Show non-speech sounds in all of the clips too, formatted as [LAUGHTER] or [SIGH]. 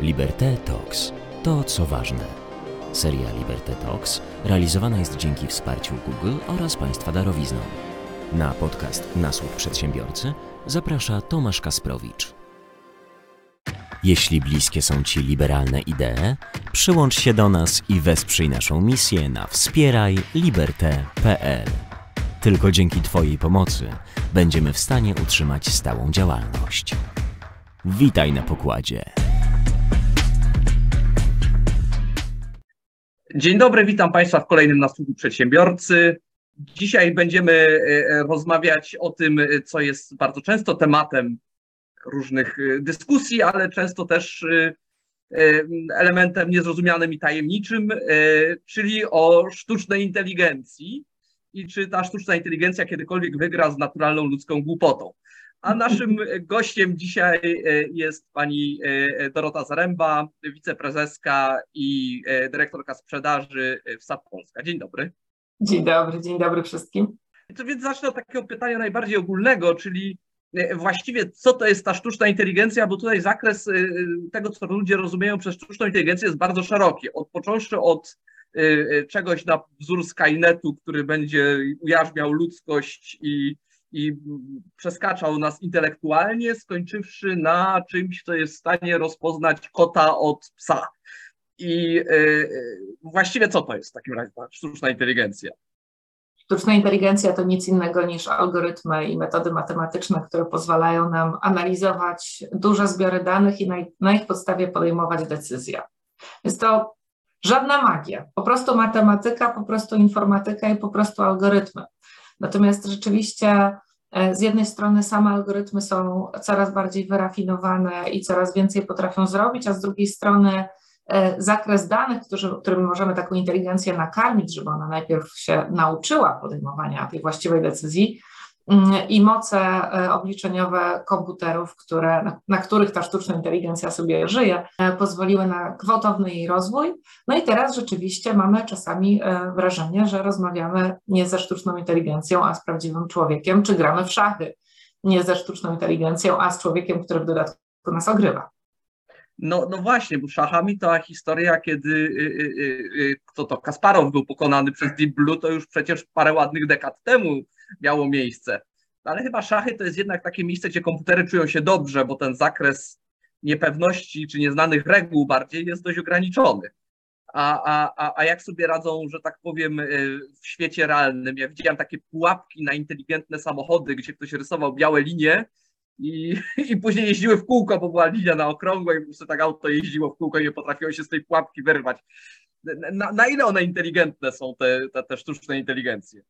Liberté Talks. To, co ważne. Seria Liberté Talks realizowana jest dzięki wsparciu Google oraz Państwa darowizną. Na podcast Nasłuch Przedsiębiorcy zaprasza Tomasz Kasprowicz. Jeśli bliskie są Ci liberalne idee, przyłącz się do nas i wesprzyj naszą misję na wspierajliberte.pl. Tylko dzięki Twojej pomocy będziemy w stanie utrzymać stałą działalność. Witaj na pokładzie. Dzień dobry, witam Państwa w kolejnym nasłuchu przedsiębiorcy. Dzisiaj będziemy e, rozmawiać o tym, co jest bardzo często tematem różnych e, dyskusji, ale często też e, elementem niezrozumianym i tajemniczym, czyli o sztucznej inteligencji i czy ta sztuczna inteligencja kiedykolwiek wygra z naturalną ludzką głupotą. A naszym gościem dzisiaj e, jest pani e, Dorota Zaręba, wiceprezeska i e, dyrektorka sprzedaży w SAP Polska. Dzień dobry. Dzień dobry, dzień dobry wszystkim. To więc zacznę od takiego pytania najbardziej ogólnego, czyli właściwie co to jest ta sztuczna inteligencja, bo tutaj zakres tego, co ludzie rozumieją przez sztuczną inteligencję jest bardzo szeroki. Od, począwszy od czegoś na wzór Skynetu, który będzie ujarzmiał ludzkość i i przeskaczał nas intelektualnie, skończywszy na czymś, co jest w stanie rozpoznać kota od psa. I yy, właściwie co to jest w takim razie ta sztuczna inteligencja? Sztuczna inteligencja to nic innego niż algorytmy i metody matematyczne, które pozwalają nam analizować duże zbiory danych i na, na ich podstawie podejmować decyzje. Jest to żadna magia, po prostu matematyka, po prostu informatyka i po prostu algorytmy. Natomiast rzeczywiście e, z jednej strony same algorytmy są coraz bardziej wyrafinowane i coraz więcej potrafią zrobić, a z drugiej strony e, zakres danych, który, którym możemy taką inteligencję nakarmić, żeby ona najpierw się nauczyła podejmowania tej właściwej decyzji, i moce e, obliczeniowe komputerów, które, na, na, których ta sztuczna inteligencja sobie żyje, e, pozwoliły na gwałtowny jej rozwój. No i teraz rzeczywiście mamy czasami e, wrażenie, że rozmawiamy nie ze sztuczną inteligencją, a z prawdziwym człowiekiem, czy gramy w szachy nie ze sztuczną inteligencją, a z człowiekiem, który w dodatku nas ogrywa. No, no właśnie, bo szachami to historia, kiedy y, y, y, kto to Kasparow był pokonany przez Deep Blue, to już przecież parę ładnych dekad temu miało miejsce. Ale chyba szachy to jest jednak takie miejsce, gdzie komputery czują się dobrze, bo ten zakres niepewności czy nieznanych reguł bardziej jest dość ograniczony. A, a, a jak sobie radzą, że tak powiem, w świecie realnym? Ja widziałem takie pułapki na inteligentne samochody, gdzie ktoś rysował białe linie i, i później jeździły w kółko, bo była linia na okrągło i po prostu tak auto jeździło w kółko i nie potrafiło się z tej pułapki wyrwać. Na, na ile one inteligentne są, te, te, te sztuczne inteligencje?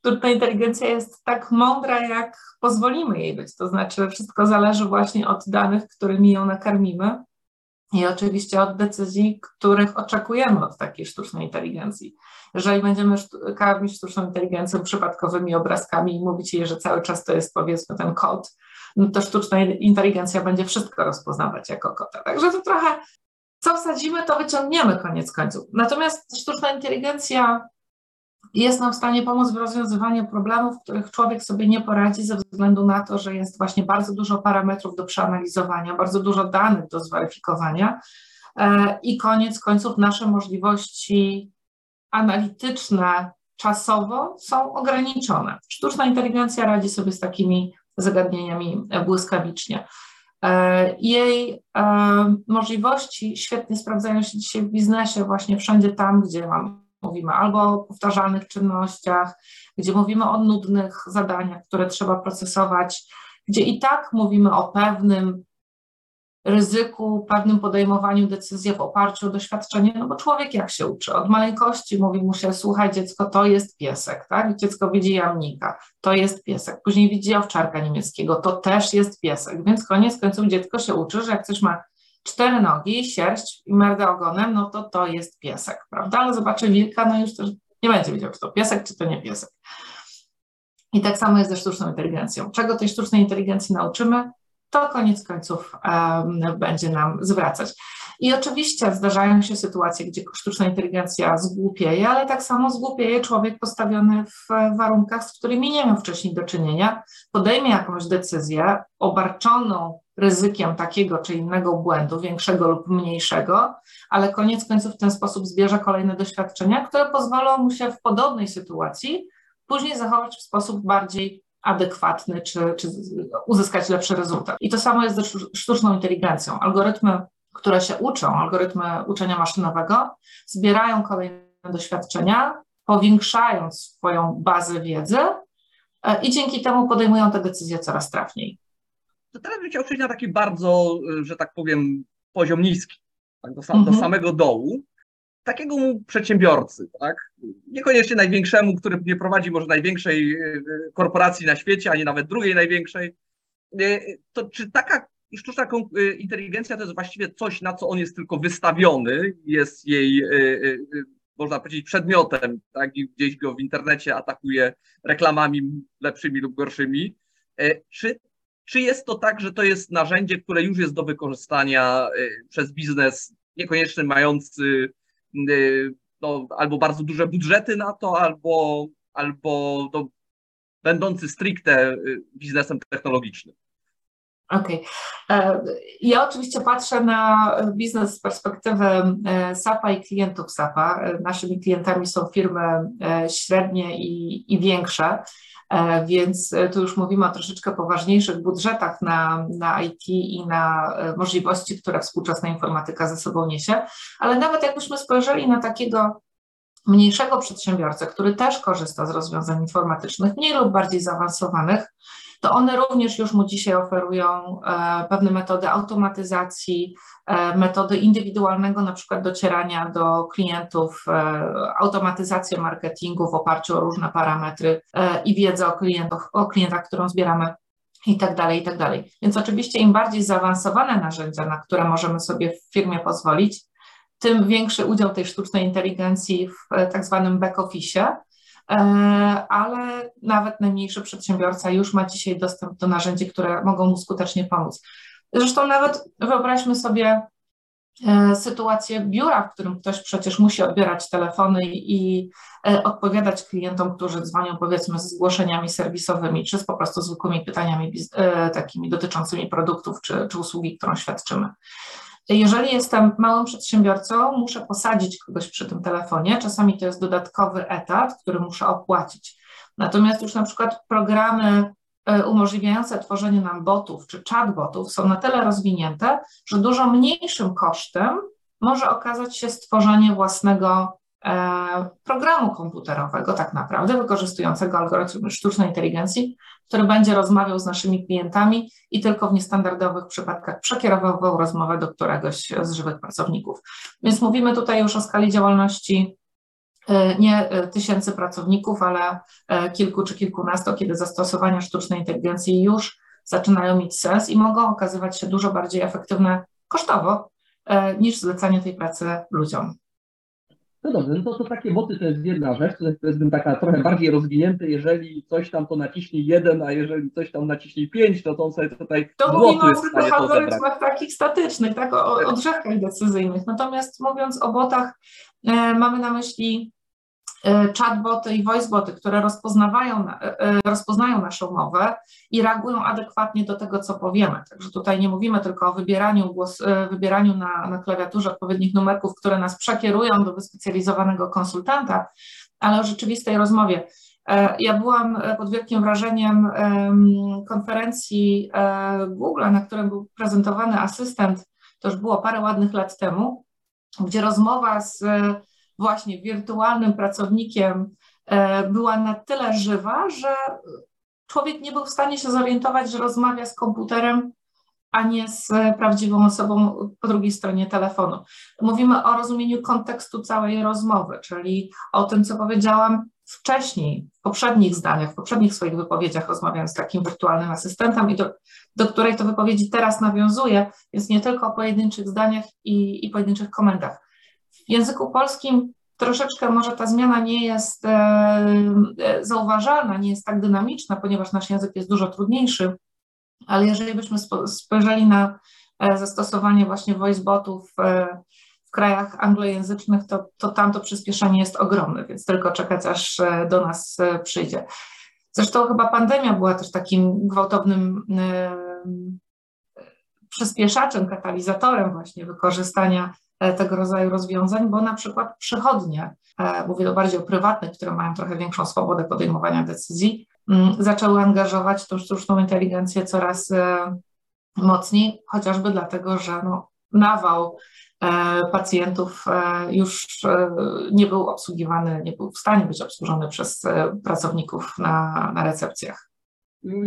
Sztuczna inteligencja jest tak mądra, jak pozwolimy jej być. To znaczy, wszystko zależy właśnie od danych, którymi ją nakarmimy i oczywiście od decyzji, których oczekujemy od takiej sztucznej inteligencji. Jeżeli będziemy karmić sztuczną inteligencją przypadkowymi obrazkami i mówić jej, że cały czas to jest powiedzmy ten kod, no to sztuczna inteligencja będzie wszystko rozpoznawać jako kota. Także to trochę, co wsadzimy, to wyciągniemy koniec końców. Natomiast sztuczna inteligencja jest nam w stanie pomóc w rozwiązywaniu problemów, których człowiek sobie nie poradzi ze względu na to, że jest właśnie bardzo dużo parametrów do przeanalizowania, bardzo dużo danych do zweryfikowania e, i koniec końców nasze możliwości analityczne czasowo są ograniczone. Sztuczna inteligencja radzi sobie z takimi zagadnieniami błyskawicznie. E, jej e, możliwości świetnie sprawdzają się dzisiaj w biznesie, właśnie wszędzie tam, gdzie mam, mówimy albo o powtarzalnych czynnościach, gdzie mówimy o nudnych zadaniach, które trzeba procesować, gdzie i tak mówimy o pewnym ryzyku, pewnym podejmowaniu decyzji w oparciu o doświadczenie, no bo człowiek jak się uczy? Od maleńkości mówi mu się, słuchaj dziecko, to jest piesek, tak? Dziecko widzi jamnika, to jest piesek. Później widzi owczarka niemieckiego, to też jest piesek. Więc koniec końców dziecko się uczy, że jak coś ma cztery nogi, sierść i merda ogonem, no to to jest piesek, prawda? Ale zobaczy wilka, no już też nie będzie wiedział, czy to piesek, czy to nie piesek. I tak samo jest ze sztuczną inteligencją. Czego tej sztucznej inteligencji nauczymy? to koniec końców um, będzie nam zwracać. I oczywiście zdarzają się sytuacje, gdzie sztuczna inteligencja zgłupieje, ale tak samo zgłupieje człowiek postawiony w warunkach, z którymi nie miał wcześniej do czynienia, podejmie jakąś decyzję obarczoną ryzykiem takiego czy innego błędu, większego lub mniejszego, ale koniec końców w ten sposób zbierze kolejne doświadczenia, które pozwolą mu się w podobnej sytuacji później zachować w sposób bardziej adekwatny, czy, czy uzyskać lepszy rezultat. I to samo jest ze sztuczną inteligencją. Algorytmy, które się uczą, algorytmy uczenia maszynowego, zbierają kolejne doświadczenia, powiększając swoją bazę wiedzy e, i dzięki temu podejmują te decyzje coraz trafniej. To teraz bym chciał przejść na taki bardzo, e, że tak powiem, poziom niski, tak, do, sam, mhm. do samego dołu takiego przedsiębiorcy, tak? Niekoniecznie największemu, który nie prowadzi może największej e, korporacji na świecie, ani nawet drugiej największej. To czy taka sztuczna inteligencja to jest właściwie coś, na co on jest tylko wystawiony, jest jej, można powiedzieć, przedmiotem, tak? I gdzieś go w internecie atakuje reklamami lepszymi lub gorszymi. Czy, czy jest to tak, że to jest narzędzie, które już jest do wykorzystania przez biznes, niekoniecznie mający Y, no, albo bardzo duże budżety na to, albo, albo no, będący stricte y, biznesem technologicznym. Okej. Okay. E, ja oczywiście patrzę na biznes z perspektywy e, SAP-a i klientów SAP-a. E, naszymi klientami są firmy średnie i, i większe. E, więc e, tu już mówimy o troszeczkę poważniejszych budżetach na, na IT i na e, możliwości, które współczesna informatyka ze sobą niesie, ale nawet jakbyśmy spojrzeli na takiego mniejszego przedsiębiorcę, który też korzysta z rozwiązań informatycznych, mniej lub bardziej zaawansowanych, to one również już mu dzisiaj oferują e, pewne metody automatyzacji, e, metody indywidualnego na przykład docierania do klientów, e, automatyzację marketingu w oparciu o różne parametry i wiedzę o klientach, o klientach, którą zbieramy i tak dalej, i tak dalej. Więc oczywiście im bardziej zaawansowane narzędzia, na które możemy sobie w firmie pozwolić, tym większy udział tej sztucznej inteligencji w tak zwanym back-office, ale nawet najmniejszy przedsiębiorca już ma dzisiaj dostęp do narzędzi, które mogą mu skutecznie pomóc. Zresztą nawet wyobraźmy sobie e, sytuację biura, w którym ktoś przecież musi odbierać telefony i e, odpowiadać klientom, którzy dzwonią powiedzmy z zgłoszeniami serwisowymi, czy z po prostu zwykłymi pytaniami takimi dotyczącymi produktów czy, czy usługi, którą świadczymy. Jeżeli jestem małym przedsiębiorcą, muszę posadzić kogoś przy tym telefonie. Czasami to jest dodatkowy etat, który muszę opłacić. Natomiast już na przykład programy e, umożliwiające tworzenie nam botów czy chatbotów są na tyle rozwinięte, że dużo mniejszym kosztem może okazać się stworzenie własnego programu komputerowego, tak naprawdę, wykorzystującego algorytm sztucznej inteligencji, który będzie rozmawiał z naszymi klientami i tylko w niestandardowych przypadkach przekierowywał rozmowę do któregoś z żywych pracowników. Więc mówimy tutaj już o skali działalności e, nie e, tysięcy pracowników, ale kilku czy kilkunastu, kiedy zastosowania sztucznej inteligencji już zaczynają mieć sens i mogą okazywać się dużo bardziej efektywne kosztowo niż zlecanie tej pracy ludziom. No dobrze, no to, to takie boty to jest jedna rzecz, to jest, to jest taka trochę bardziej rozwinięte, jeżeli coś tam to naciśnij jeden, a jeżeli coś tam naciśnij pięć, to to on sobie tutaj To mówimy o zwykłych algorytmach takich statycznych, tak, o, o drzewkach decyzyjnych. Natomiast mówiąc o botach, e, mamy na myśli chatboty i voiceboty, które rozpoznawają, e, e, rozpoznają naszą mowę i reagują adekwatnie do tego, co powiemy. Także tutaj nie mówimy tylko o wybieraniu, głos, wybieraniu na, na klawiaturze odpowiednich numerków, które nas przekierują do wyspecjalizowanego konsultanta, ale o rzeczywistej rozmowie. Ja byłam pod wielkim wrażeniem konferencji Google, na którym był prezentowany asystent, to już było parę ładnych lat temu, gdzie rozmowa z właśnie wirtualnym pracownikiem e, była na tyle żywa, że człowiek nie był w stanie się zorientować, że rozmawia z komputerem, a nie z prawdziwą osobą po drugiej stronie telefonu. Mówimy o rozumieniu kontekstu całej rozmowy, czyli o tym, co powiedziałam wcześniej, w poprzednich zdaniach, w poprzednich swoich wypowiedziach, rozmawiając z takim wirtualnym asystentem i do, do której to wypowiedzi teraz nawiązuję, więc nie tylko o pojedynczych zdaniach i, i pojedynczych komendach. W języku polskim troszeczkę może ta zmiana nie jest e, e, zauważalna, nie jest tak dynamiczna, ponieważ nasz język jest dużo trudniejszy, ale jeżeli byśmy spojrzeli na e, zastosowanie właśnie voicebotów w krajach anglojęzycznych, to, to tam to przyspieszenie jest ogromne, więc tylko czekać, aż do nas przyjdzie. Zresztą chyba pandemia była też takim gwałtownym przyspieszaczem, katalizatorem właśnie wykorzystania tego rodzaju rozwiązań, bo na przykład przychodnie, mówię to bardziej o prywatnych, które mają trochę większą swobodę podejmowania decyzji, mm, zaczęły angażować tą sztuczną inteligencję coraz mocniej, chociażby dlatego, że no, nawał E, pacjentów e, już e, nie był obsługiwany, nie był w stanie być obsłużony przez pracowników na, na recepcjach.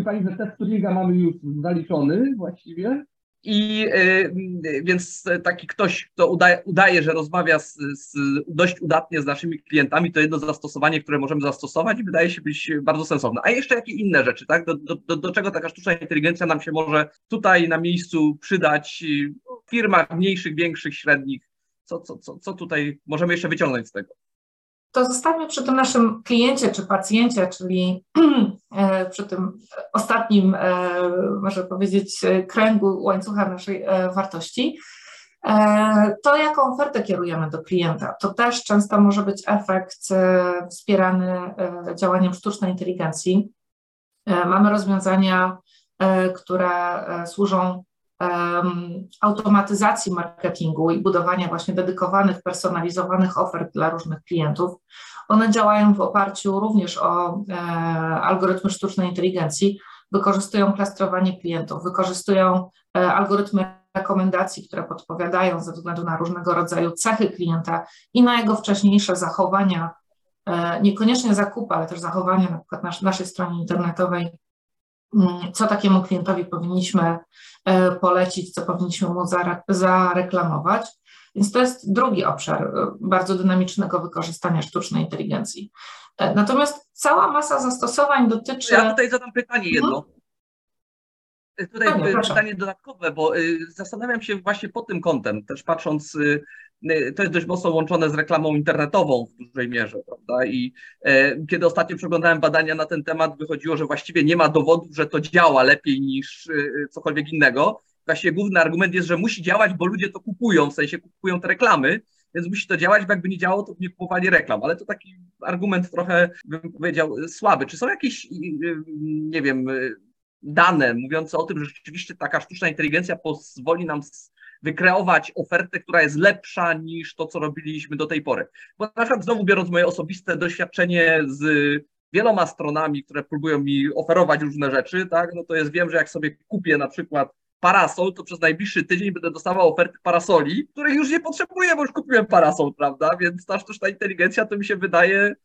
Pani, że test Turinga mamy już zaliczony właściwie. I y, więc taki ktoś, kto udaje, udaje że rozmawia z, z, dość udatnie z naszymi klientami, to jedno zastosowanie, które możemy zastosować wydaje się być bardzo sensowne. A jeszcze jakie inne rzeczy, tak? Do, do, do czego taka sztuczna inteligencja nam się może tutaj na miejscu przydać w firmach mniejszych, większych, średnich? Co, co, co, co tutaj możemy jeszcze wyciągnąć z tego? To zostańmy przy tym naszym kliencie czy pacjencie, czyli [CLEARS THROAT] e, przy tym ostatnim, e, można powiedzieć, kręgu łańcucha naszej e, wartości. To, jaką ofertę kierujemy do klienta, to też często może być efekt wspierany działaniem sztucznej inteligencji. Mamy rozwiązania, które służą automatyzacji marketingu i budowania właśnie dedykowanych, personalizowanych ofert dla różnych klientów. One działają w oparciu również o e, algorytmy sztucznej inteligencji, wykorzystują klastrowanie klientów, wykorzystują e, algorytmy rekomendacji, które podpowiadają ze względu na różnego rodzaju cechy klienta i na jego wcześniejsze zachowania, e, niekoniecznie zakupy, ale też zachowania na przykład na naszej stronie internetowej co takiemu klientowi powinniśmy e, polecić, co powinniśmy mu zareklamować. Więc to jest drugi obszar e, bardzo dynamicznego wykorzystania sztucznej inteligencji. E, natomiast cała masa zastosowań dotyczy. Ja tutaj zadam pytanie jedno. Mhm. Tutaj Panie, pytanie dodatkowe, bo zastanawiam się właśnie pod tym kątem, też patrząc, to jest dość mocno łączone z reklamą internetową w dużej mierze, prawda? I e, kiedy ostatnio przeglądałem badania na ten temat, wychodziło, że właściwie nie ma dowodów, że to działa lepiej niż cokolwiek innego. Właściwie główny argument jest, że musi działać, bo ludzie to kupują, w sensie kupują te reklamy, więc musi to działać, bo jakby nie działało, to by nie kupowali reklam. Ale to taki argument trochę, bym powiedział, słaby. Czy są jakieś, nie wiem, dane mówiące o tym, że rzeczywiście taka sztuczna inteligencja pozwoli nam wykreować ofertę, która jest lepsza niż to, co robiliśmy do tej pory. Bo na przykład znowu biorąc moje osobiste doświadczenie z wieloma stronami, które próbują mi oferować różne rzeczy, tak, no to jest wiem, że jak sobie kupię na przykład parasol, to przez najbliższy tydzień będę dostawał oferty parasoli, których już nie potrzebuję, bo już kupiłem parasol, prawda? Więc ta sztuczna inteligencja to mi się wydaje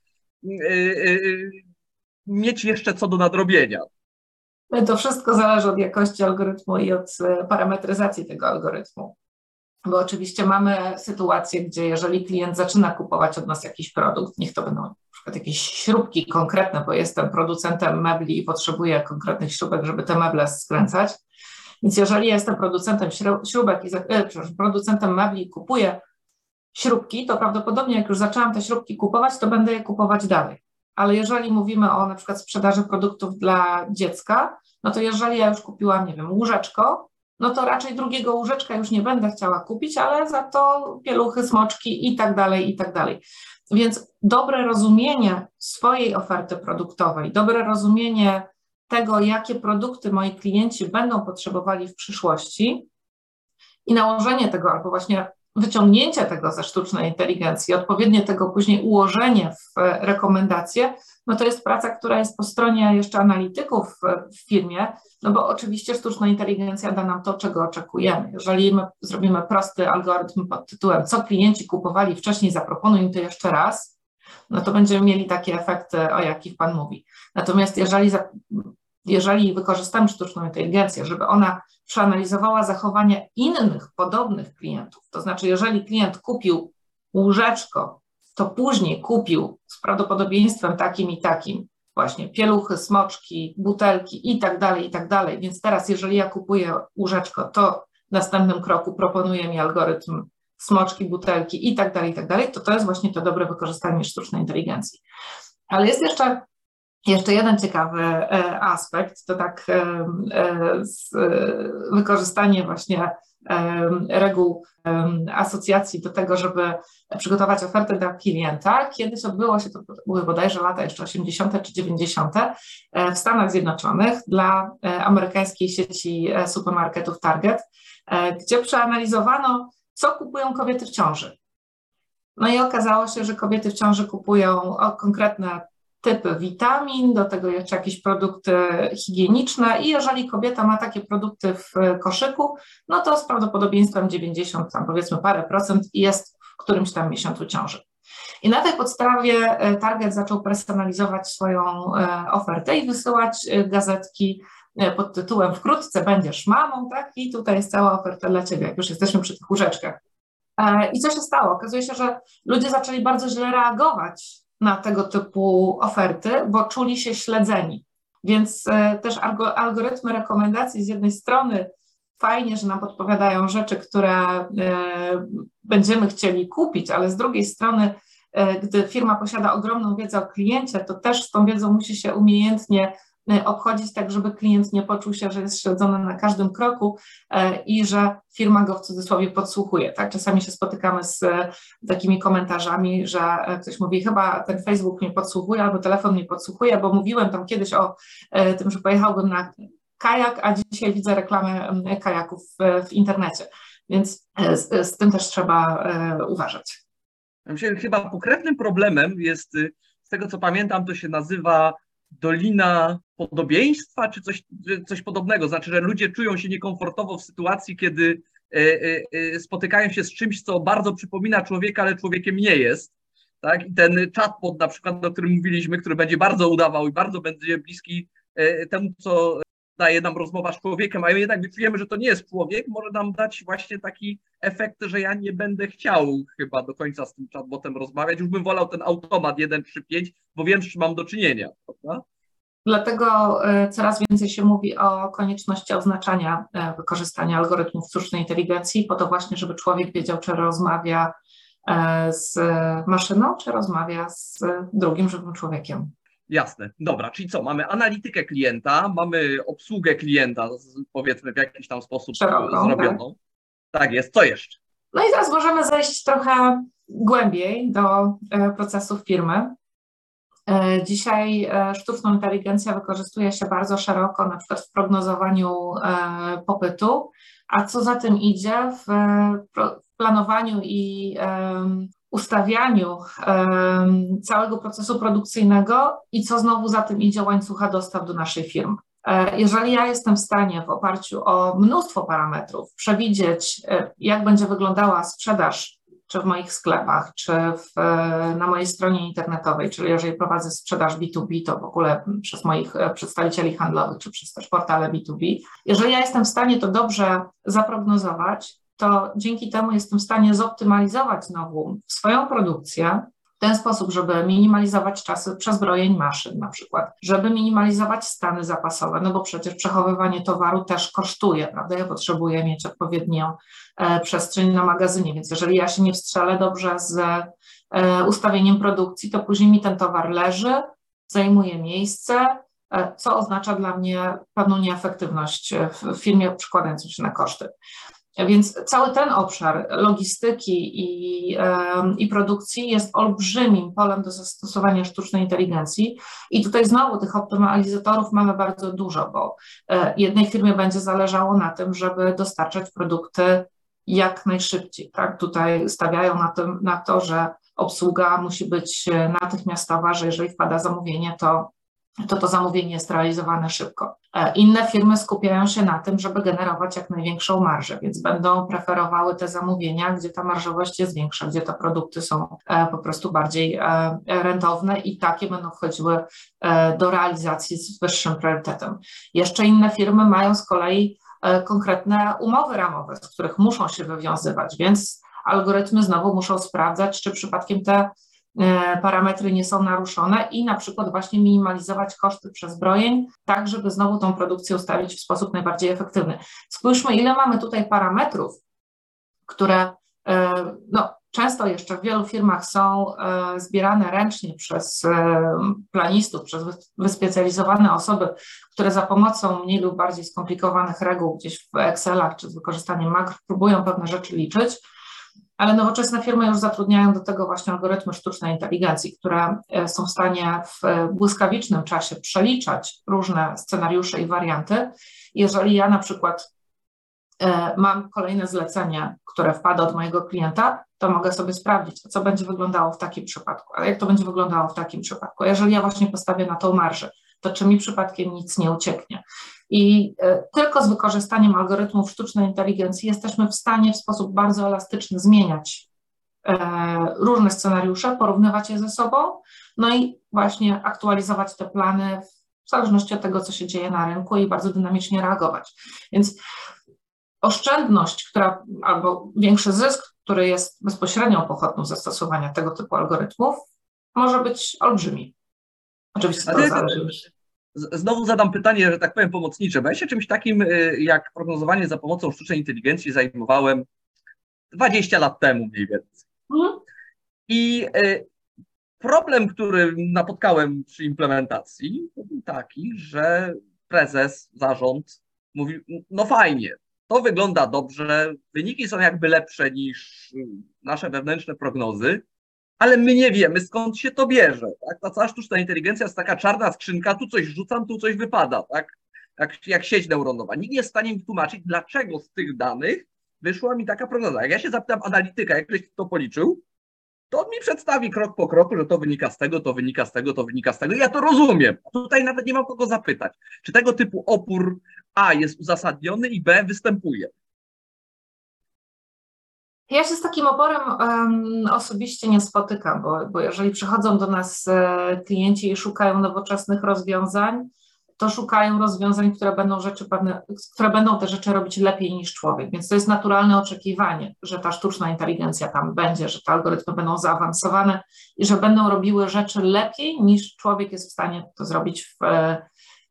yy, yy, mieć jeszcze co do nadrobienia. To wszystko zależy od jakości algorytmu i od e, parametryzacji tego algorytmu. Bo oczywiście mamy sytuację, gdzie jeżeli klient zaczyna kupować od nas jakiś produkt, niech to będą na przykład jakieś śrubki konkretne, bo jestem producentem mebli i potrzebuję konkretnych śrubek, żeby te meble skręcać. Więc jeżeli jestem producentem śrubek i e, producentem mebli i kupuję śrubki, to prawdopodobnie jak już zaczęłam te śrubki kupować, to będę je kupować dalej ale jeżeli mówimy o na przykład sprzedaży produktów dla dziecka, no to jeżeli ja już kupiłam, nie wiem, łóżeczko, no to raczej drugiego łóżeczka już nie będę chciała kupić, ale za to pieluchy, smoczki i tak dalej, i tak dalej. Więc dobre rozumienie swojej oferty produktowej, dobre rozumienie tego, jakie produkty moi klienci będą potrzebowali w przyszłości i nałożenie tego albo właśnie wyciągnięcie tego ze sztucznej inteligencji, odpowiednie tego później ułożenie w e, rekomendacje, no to jest praca, która jest po stronie jeszcze analityków w firmie, no bo oczywiście sztuczna inteligencja da nam to, czego oczekujemy. Jeżeli my zrobimy prosty algorytm pod tytułem, co klienci kupowali wcześniej, zaproponuj im to jeszcze raz, no to będziemy mieli takie efekty, o jakich Pan mówi. Natomiast jeżeli, jeżeli wykorzystamy sztuczną inteligencję, żeby ona przeanalizowała zachowania innych podobnych klientów. To znaczy, jeżeli klient kupił łóżeczko, to później kupił z prawdopodobieństwem takim i takim właśnie pieluchy, smoczki, butelki i tak dalej, i tak dalej. Więc teraz, jeżeli ja kupuję łóżeczko, to w następnym kroku proponuje mi algorytm smoczki, butelki i tak dalej, i tak dalej, to to jest właśnie to dobre wykorzystanie sztucznej inteligencji. Ale jest jeszcze jeszcze jeden ciekawy e, aspekt to tak e, e, wykorzystanie właśnie reguł asocjacji do tego, żeby przygotować ofertę dla klienta. Kiedyś odbyło się, to były bodajże lata jeszcze 80. czy 90. w Stanach Zjednoczonych dla amerykańskiej sieci supermarketów Target. gdzie przeanalizowano, co kupują kobiety w ciąży. No i okazało się, że kobiety w ciąży kupują konkretne typy witamin, do tego jeszcze jakieś produkty higieniczne i jeżeli kobieta ma takie produkty w koszyku, no to z prawdopodobieństwem 90, tam powiedzmy parę procent jest w którymś tam miesiącu ciąży. I na tej podstawie e, Target zaczął personalizować swoją e, ofertę i wysyłać e, gazetki pod tytułem Wkrótce będziesz mamą, tak? I tutaj jest cała oferta dla Ciebie, jak już jesteśmy przy tych łóżeczkach. I co się stało? Okazuje się, że ludzie zaczęli bardzo źle reagować na tego typu oferty, bo czuli się śledzeni. Więc też algorytmy rekomendacji z jednej strony fajnie, że nam podpowiadają rzeczy, które będziemy chcieli kupić, ale z drugiej strony E, gdy firma posiada ogromną wiedzę o kliencie, to też z tą wiedzą musi się umiejętnie e, obchodzić tak, żeby klient nie poczuł się, że jest śledzony na każdym kroku e, i że firma go w cudzysłowie podsłuchuje. Tak? Czasami się spotykamy z takimi komentarzami, że ktoś mówi, chyba ten Facebook mnie podsłuchuje albo telefon mnie podsłuchuje, bo mówiłem tam kiedyś o tym, że pojechałbym na kajak, a dzisiaj widzę reklamę kajaków w, internecie. Więc z, z tym też trzeba uważać. Chyba pokrewnym problemem jest, y, z tego co pamiętam, to się nazywa Dolina Podobieństwa, czy coś, coś podobnego. Znaczy, że ludzie czują się niekomfortowo w sytuacji, kiedy e, e, e, spotykają się z czymś, co bardzo przypomina człowieka, ale człowiekiem nie jest. Tak? I ten chatbot, na przykład, o którym mówiliśmy, który będzie bardzo udawał i bardzo będzie bliski temu, co daje nam rozmowa z człowiekiem, a jednak czujemy, że to nie jest człowiek, może nam dać właśnie taki efekt, że ja nie będę chciał chyba do końca z tym chatbotem rozmawiać. Już bym wolał ten automat 135, bo wiem, z czym mam do czynienia. Prawda? Dlatego e, coraz więcej się mówi o konieczności oznaczania e, wykorzystania algorytmów sztucznej inteligencji, po to właśnie, żeby człowiek wiedział, czy rozmawia e, z maszyną, czy rozmawia z drugim żywym człowiekiem. Jasne, dobra, czyli co, mamy analitykę klienta, mamy obsługę klienta, powiedzmy w jakiś tam sposób Szeroką, zrobioną. Tak. tak jest, co jeszcze? No i teraz możemy zejść trochę głębiej do procesów firmy. E, dzisiaj e, sztuczną inteligencję wykorzystuje się bardzo szeroko, na przykład w prognozowaniu popytu, a co za tym idzie w planowaniu i ustawianiu całego procesu produkcyjnego i co znowu za tym idzie łańcucha dostaw do naszej firmy. E, jeżeli ja jestem w stanie w oparciu o mnóstwo parametrów przewidzieć, e, jak będzie wyglądała sprzedaż, czy w moich sklepach, czy w, na mojej stronie internetowej, czyli jeżeli prowadzę sprzedaż B2B, to w ogóle przez moich e, przedstawicieli handlowych, czy przez też portale B2B, jeżeli ja jestem w stanie to dobrze zaprognozować, to dzięki temu jestem w stanie zoptymalizować znowu swoją produkcję w ten sposób, żeby minimalizować czasy przezbrojeń maszyn na przykład, żeby minimalizować stany zapasowe, no bo przecież przechowywanie towaru też kosztuje, prawda? Ja potrzebuję mieć odpowiednią e, przestrzeń na magazynie, więc jeżeli ja się nie wstrzelę dobrze z e, ustawieniem produkcji, to później mi ten towar leży, zajmuje miejsce, e, co oznacza dla mnie pewną nieefektywność w firmie przekładającą się na koszty. Więc cały ten obszar logistyki i, i produkcji jest olbrzymim polem do zastosowania sztucznej inteligencji. I tutaj znowu tych optymalizatorów mamy bardzo dużo, bo e, jednej firmie będzie zależało na tym, żeby dostarczać produkty jak najszybciej. Tak? Tutaj stawiają na, tym, na to, że obsługa musi być e, natychmiastowa, że jeżeli wpada zamówienie, to to to zamówienie jest realizowane szybko. E, inne firmy skupiają się na tym, żeby generować jak największą marżę, więc będą preferowały te zamówienia, gdzie ta marżowość jest większa, gdzie te produkty są e, po prostu bardziej e, rentowne i takie będą wchodziły do realizacji z wyższym priorytetem. Jeszcze inne firmy mają z kolei konkretne umowy ramowe, z których muszą się wywiązywać, więc algorytmy znowu muszą sprawdzać, czy przypadkiem te parametry nie są naruszone i na przykład właśnie minimalizować koszty przezbrojeń, tak żeby znowu tą produkcję ustawić w sposób najbardziej efektywny. Spójrzmy, ile mamy tutaj parametrów, które e, no, często jeszcze w wielu firmach są e, zbierane ręcznie przez planistów, przez wyspecjalizowane osoby, które za pomocą mniej lub bardziej skomplikowanych reguł gdzieś w Excelach czy z wykorzystaniem makr próbują pewne rzeczy liczyć ale nowoczesne firmy już zatrudniają do tego właśnie algorytmy sztucznej inteligencji, które e, są w stanie w e, błyskawicznym czasie przeliczać różne scenariusze i warianty. Jeżeli ja na przykład e, mam kolejne zlecenie, które wpada od mojego klienta, to mogę sobie sprawdzić, co będzie wyglądało w takim przypadku, ale jak to będzie wyglądało w takim przypadku. Jeżeli ja właśnie postawię na tą marżę, to czy mi przypadkiem nic nie ucieknie. I e, tylko z wykorzystaniem algorytmów sztucznej inteligencji jesteśmy w stanie w sposób bardzo elastyczny zmieniać e, różne scenariusze, porównywać je ze sobą, no i właśnie aktualizować te plany w zależności od tego, co się dzieje na rynku i bardzo dynamicznie reagować. Więc oszczędność, która albo większy zysk, który jest bezpośrednią pochodną zastosowania tego typu algorytmów, może być olbrzymi. Oczywiście to zależy. Znowu zadam pytanie, że tak powiem, pomocnicze, bo ja się czymś takim y, jak prognozowanie za pomocą sztucznej inteligencji zajmowałem 20 lat temu mniej więcej. Mhm. I y, problem, który napotkałem przy implementacji, był taki, że prezes, zarząd mówił, no fajnie, to wygląda dobrze, wyniki są jakby lepsze niż nasze wewnętrzne prognozy, ale my nie wiemy, skąd się to bierze. Tak? Ta cała sztuczna inteligencja jest taka czarna skrzynka, tu coś rzucam, tu coś wypada, tak? jak, jak sieć neuronowa. Nikt nie jest w stanie mi tłumaczyć, dlaczego z tych danych wyszła mi taka prognoza. Jak ja się zapytam analityka, jak ktoś to policzył, to on mi przedstawi krok po kroku, że to wynika z tego, to wynika z tego, to wynika z tego. Ja to rozumiem. Tutaj nawet nie mam kogo zapytać, czy tego typu opór A jest uzasadniony i B występuje. Ja się z takim oporem um, osobiście nie spotykam, bo, bo jeżeli przychodzą do nas e, klienci i szukają nowoczesnych rozwiązań, to szukają rozwiązań, które będą rzeczy pewne, które będą te rzeczy robić lepiej niż człowiek. Więc to jest naturalne oczekiwanie, że ta sztuczna inteligencja tam będzie, że te algorytmy będą zaawansowane i że będą robiły rzeczy lepiej niż człowiek jest w stanie to zrobić w,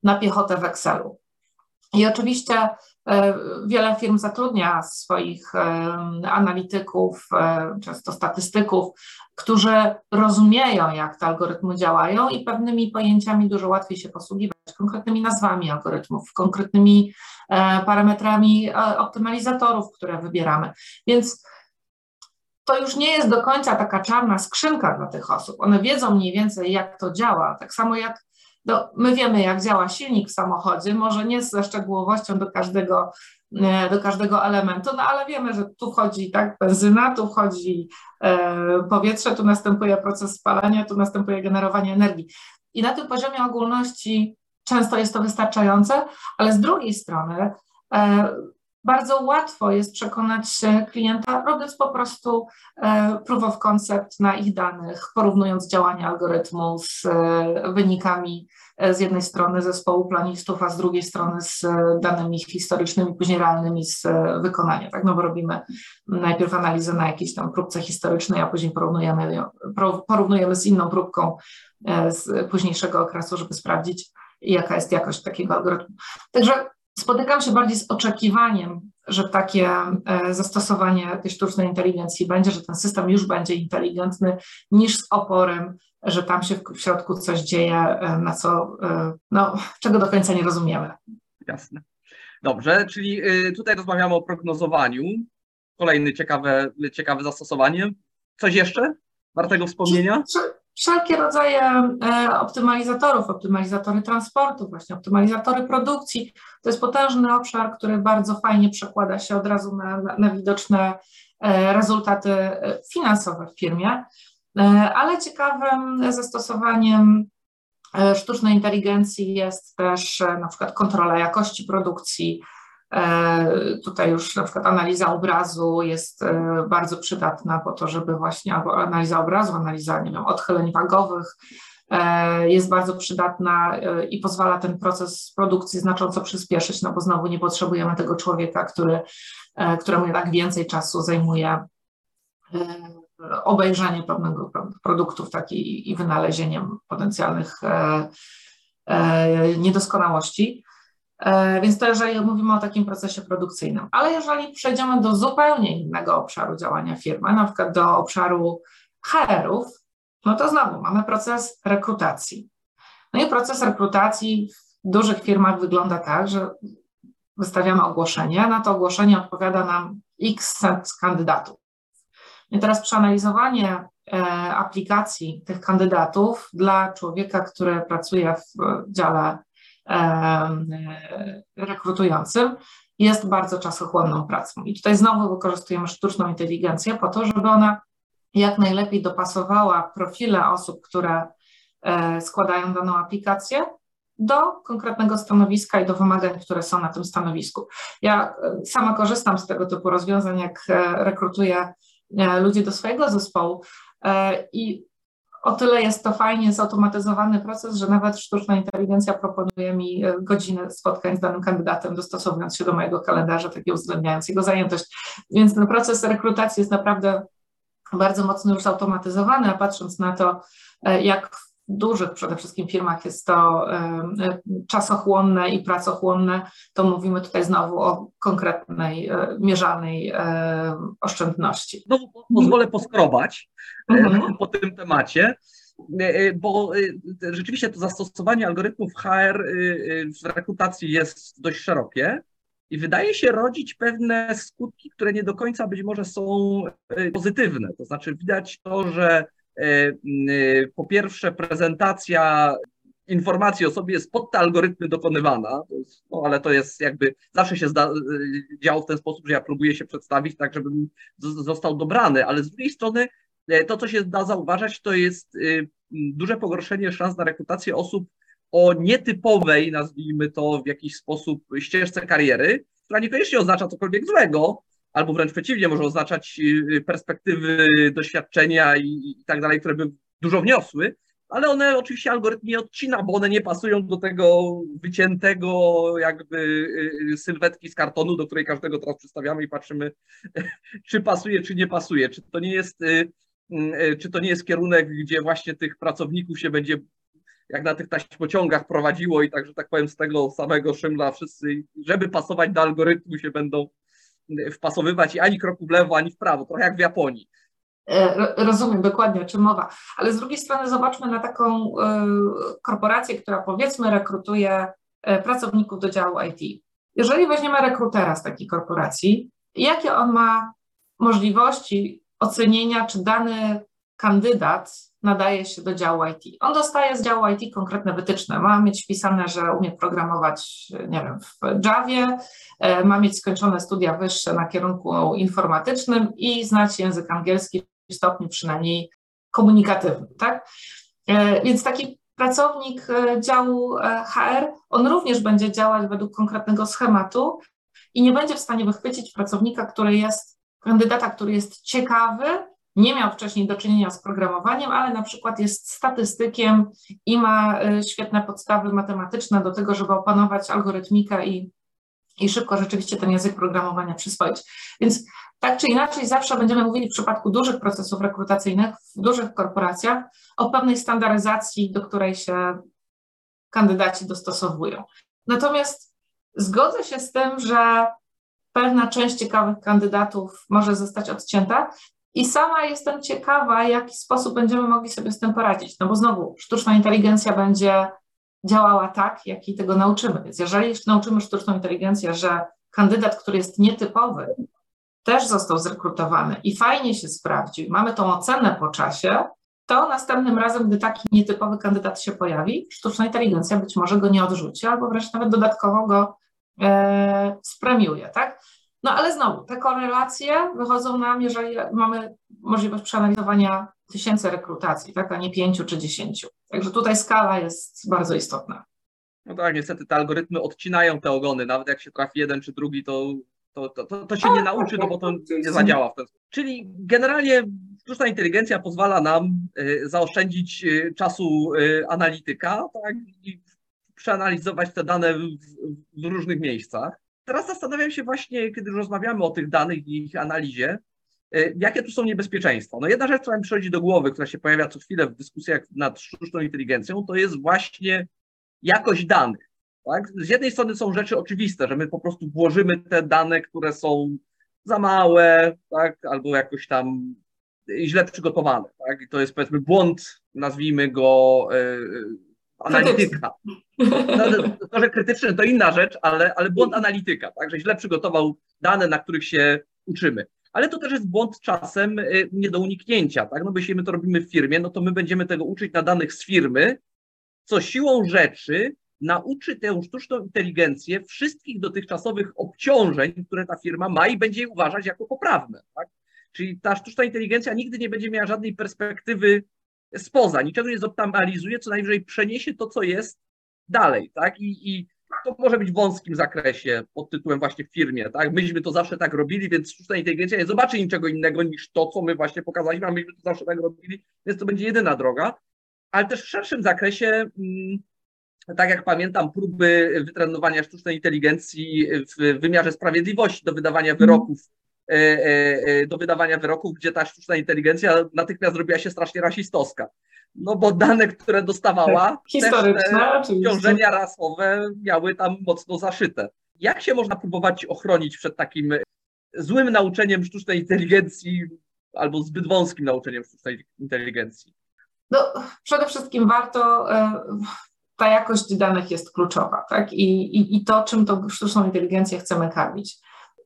na piechotę w Excelu. I oczywiście wiele firm zatrudnia swoich e, analityków, e, często statystyków, którzy rozumieją, jak te algorytmy działają i pewnymi pojęciami dużo łatwiej się posługiwać, konkretnymi nazwami algorytmów, konkretnymi parametrami optymalizatorów, które wybieramy. Więc to już nie jest do końca taka czarna skrzynka dla tych osób. One wiedzą mniej więcej, jak to działa. Tak samo jak no, my wiemy, jak działa silnik w samochodzie, może nie ze szczegółowością do każdego, e, do każdego elementu, no ale wiemy, że tu wchodzi tak benzyna, tu wchodzi e, powietrze, tu następuje proces spalania, tu następuje generowanie energii. I na tym poziomie ogólności często jest to wystarczające, ale z drugiej strony e, bardzo łatwo jest przekonać klienta, robiąc po prostu proof of concept na ich danych, porównując działania algorytmu z wynikami E, z jednej strony zespołu planistów, a z drugiej strony z e, danymi historycznymi, później realnymi z e, wykonania, tak? No bo robimy najpierw analizę na jakiejś tam próbce historycznej, a później porównujemy, porównujemy z inną próbką z późniejszego okresu, żeby sprawdzić, jaka jest jakość takiego algorytmu. Także spotykam się bardziej z oczekiwaniem, że takie zastosowanie tej sztucznej inteligencji będzie, że ten system już będzie inteligentny, niż z oporem że tam się w środku coś dzieje, e, na co, e, no, czego do końca nie rozumiemy. Jasne. Dobrze, czyli y, tutaj rozmawiamy o prognozowaniu. Kolejne ciekawe, ciekawe zastosowanie. Coś jeszcze wartego wspomnienia? Wszelkie rodzaje e, optymalizatorów, optymalizatory transportu, właśnie optymalizatory produkcji. To jest potężny obszar, który bardzo fajnie przekłada się od razu na, na widoczne rezultaty finansowe w firmie. E, ale ciekawym zastosowaniem e, sztucznej inteligencji jest też e, na przykład kontrola jakości produkcji. Tutaj już na przykład analiza obrazu jest bardzo przydatna po to, żeby właśnie analiza obrazu, analiza nie wiem, odchyleń wagowych jest bardzo przydatna i pozwala ten proces produkcji znacząco przyspieszyć, no bo znowu nie potrzebujemy tego człowieka, który, któremu jednak więcej czasu zajmuje obejrzenie pewnego produktów taki, i wynalezieniem potencjalnych e, e, niedoskonałości. E, więc to jeżeli mówimy o takim procesie produkcyjnym. Ale jeżeli przejdziemy do zupełnie innego obszaru działania firmy, na przykład do obszaru HR-ów, no to znowu mamy proces rekrutacji. No i proces rekrutacji w dużych firmach wygląda tak, że wystawiamy ogłoszenie, na to ogłoszenie odpowiada nam x kandydatów. I teraz przeanalizowanie e, aplikacji tych kandydatów dla człowieka, który pracuje w dziale rekrutującym, jest bardzo czasochłonną pracą. I tutaj znowu wykorzystujemy sztuczną inteligencję po to, żeby ona jak najlepiej dopasowała profile osób, które e, składają daną aplikację do konkretnego stanowiska i do wymagań, które są na tym stanowisku. Ja e, sama korzystam z tego typu rozwiązań, jak e, rekrutuję ludzi do swojego zespołu i o tyle jest to fajnie zautomatyzowany proces, że nawet sztuczna inteligencja proponuje mi godzinę spotkań z danym kandydatem, dostosowując się do mojego kalendarza, tak uwzględniając jego zajętość. Więc ten proces rekrutacji jest naprawdę bardzo mocno już zautomatyzowane, a patrząc na to, e, jak dużych przede wszystkim firmach jest to e, e, czasochłonne i pracochłonne, to mówimy tutaj znowu o konkretnej, mierzalnej oszczędności. No, pozwolę poskrobać mhm. [LAUGHS] po tym temacie bo rzeczywiście to zastosowanie algorytmów HR w rekrutacji jest dość szerokie i wydaje się rodzić pewne skutki, które nie do końca być może są e, pozytywne. To znaczy widać to, że e, e, po pierwsze prezentacja informacji o sobie jest pod te algorytmy dokonywana, no ale to jest jakby, zawsze się zda, działo w ten sposób, że ja próbuję się przedstawić tak, żebym został dobrany, ale z drugiej strony to, co się da zauważać, to jest duże pogorszenie szans na rekrutację osób o nietypowej, nazwijmy to w jakiś sposób, ścieżce kariery, która niekoniecznie oznacza cokolwiek złego, albo wręcz przeciwnie, może oznaczać y, perspektywy, doświadczenia i, i tak dalej, które by dużo wniosły, ale one oczywiście algorytm nie odcina, bo one nie pasują do tego wyciętego jakby y, y, sylwetki z kartonu, do której każdego teraz przedstawiamy i patrzymy, [LAUGHS] czy pasuje, czy nie pasuje, czy to nie jest czy to nie jest kierunek, gdzie właśnie tych pracowników się będzie jak na tych taśmociągach prowadziło i tak, że tak powiem, z tego samego szymla wszyscy, żeby pasować do algorytmu, się będą wpasowywać i ani kroku w lewo, ani w prawo, trochę jak w Japonii. E, rozumiem dokładnie, o czym mowa. Ale z drugiej strony zobaczmy na taką e, korporację, która powiedzmy rekrutuje e, pracowników do działu IT. Jeżeli weźmiemy rekrutera z takiej korporacji, jakie on ma możliwości ocenienia, czy dany kandydat nadaje się do działu IT. On dostaje z działu IT konkretne wytyczne. Ma mieć wpisane, że umie programować, nie wiem, w Javie, e, ma mieć skończone studia wyższe na kierunku informatycznym i znać język angielski w stopniu przynajmniej komunikatywnym, tak? E, więc taki pracownik e, działu HR, on również będzie działać według konkretnego schematu i nie będzie w stanie wychwycić pracownika, który jest, kandydata, który jest ciekawy, nie miał wcześniej do czynienia z programowaniem, ale na przykład jest statystykiem i ma y, świetne podstawy matematyczne do tego, żeby opanować algorytmikę i, i szybko rzeczywiście ten język programowania przyswoić. Więc tak czy inaczej zawsze będziemy mówili w przypadku dużych procesów rekrutacyjnych w dużych korporacjach o pewnej standaryzacji, do której się kandydaci dostosowują. Natomiast zgodzę się z tym, że pewna część ciekawych kandydatów może zostać odcięta, i sama jestem ciekawa, w jaki sposób będziemy mogli sobie z tym poradzić. No bo znowu, sztuczna inteligencja będzie działała tak, jak i tego nauczymy. Więc jeżeli nauczymy sztuczną inteligencję, że kandydat, który jest nietypowy, też został zrekrutowany i fajnie się sprawdził, mamy tą ocenę po czasie, to następnym razem, gdy taki nietypowy kandydat się pojawi, sztuczna inteligencja być może go nie odrzuci, albo wręcz nawet dodatkowo go e, spremiuje, tak? No ale znowu, te korelacje wychodzą nam, jeżeli mamy możliwość przeanalizowania tysięcy rekrutacji, tak, a nie pięciu czy dziesięciu. Także tutaj skala jest bardzo istotna. No tak, niestety te algorytmy odcinają te ogony, nawet jak się trafi jeden czy drugi, to, to, to, to się nie nauczy, no bo to nie zadziała w ten sposób. Czyli generalnie sztuczna inteligencja pozwala nam y, zaoszczędzić y, czasu y, analityka tak, i przeanalizować te dane w, w różnych miejscach. Teraz zastanawiam się właśnie, kiedy rozmawiamy o tych danych i ich analizie, e, jakie tu są niebezpieczeństwa. No jedna rzecz, która mi przychodzi do głowy, która się pojawia co chwilę w dyskusjach nad sztuczną inteligencją, to jest właśnie jakość danych. Tak? Z jednej strony są rzeczy oczywiste, że my po prostu włożymy te dane, które są za małe, tak? albo jakoś tam źle przygotowane. Tak? I to jest powiedzmy błąd, nazwijmy go yy, analityka. No, to, że krytyczny to inna rzecz, ale, ale błąd analityka, tak, że źle przygotował dane, na których się uczymy. Ale to też jest błąd czasem y, nie do uniknięcia, tak? No bo jeśli my to robimy w firmie, no to my będziemy tego uczyć na danych z firmy, co siłą rzeczy nauczy tę sztuczną inteligencję wszystkich dotychczasowych obciążeń, które ta firma ma i będzie je uważać jako poprawne. Tak? Czyli ta sztuczna inteligencja nigdy nie będzie miała żadnej perspektywy spoza, niczego nie zoptymalizuje, co najwyżej przeniesie to, co jest dalej. Tak? I, i to może być w wąskim zakresie pod tytułem właśnie w firmie, tak? Myśmy to zawsze tak robili, więc sztuczna inteligencja nie zobaczy niczego innego niż to, co my właśnie pokazaliśmy, a myśmy to zawsze tak robili, więc to będzie jedyna droga. Ale też w szerszym zakresie, mm, tak jak pamiętam, próby wytrenowania sztucznej inteligencji w wymiarze sprawiedliwości do wydawania mhm. wyroków, do wydawania wyroków, gdzie ta sztuczna inteligencja natychmiast zrobiła się strasznie rasistowska no bo dane, które dostawała, tak, historyczne, obciążenia rasowe miały tam mocno zaszyte. Jak się można próbować ochronić przed takim złym nauczeniem sztucznej inteligencji albo zbyt wąskim nauczeniem sztucznej inteligencji? No, przede wszystkim warto, e, ta jakość danych jest kluczowa, tak? I, i, i to, czym tą sztuczną inteligencję chcemy karmić.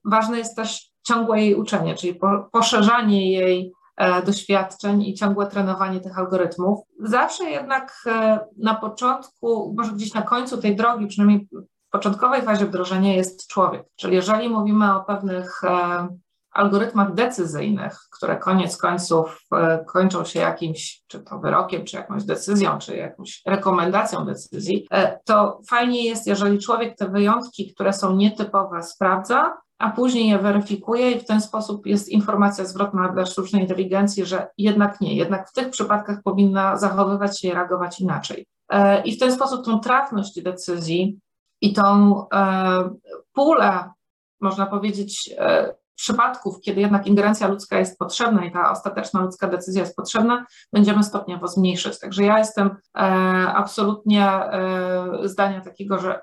Ważne jest też ciągłe jej uczenie, czyli po, poszerzanie jej E, doświadczeń i ciągłe trenowanie tych algorytmów. Zawsze jednak e, na początku, może gdzieś na końcu tej drogi, przynajmniej w początkowej fazie wdrożenia jest człowiek. Czyli jeżeli mówimy o pewnych e, algorytmach decyzyjnych, które koniec końców kończą się jakimś, czy to wyrokiem, czy jakąś decyzją, czy jakąś rekomendacją decyzji, to fajnie jest, jeżeli człowiek te wyjątki, które są nietypowe, sprawdza a później je weryfikuje i w ten sposób jest informacja zwrotna dla sztucznej inteligencji, że jednak nie, jednak w tych przypadkach powinna zachowywać się i reagować inaczej. E, I w ten sposób tą trafność decyzji i tą e, pulę, można powiedzieć, e, przypadków, kiedy jednak ingerencja ludzka jest potrzebna i ta ostateczna ludzka decyzja jest potrzebna, będziemy stopniowo zmniejszać. Także ja jestem absolutnie zdania takiego, że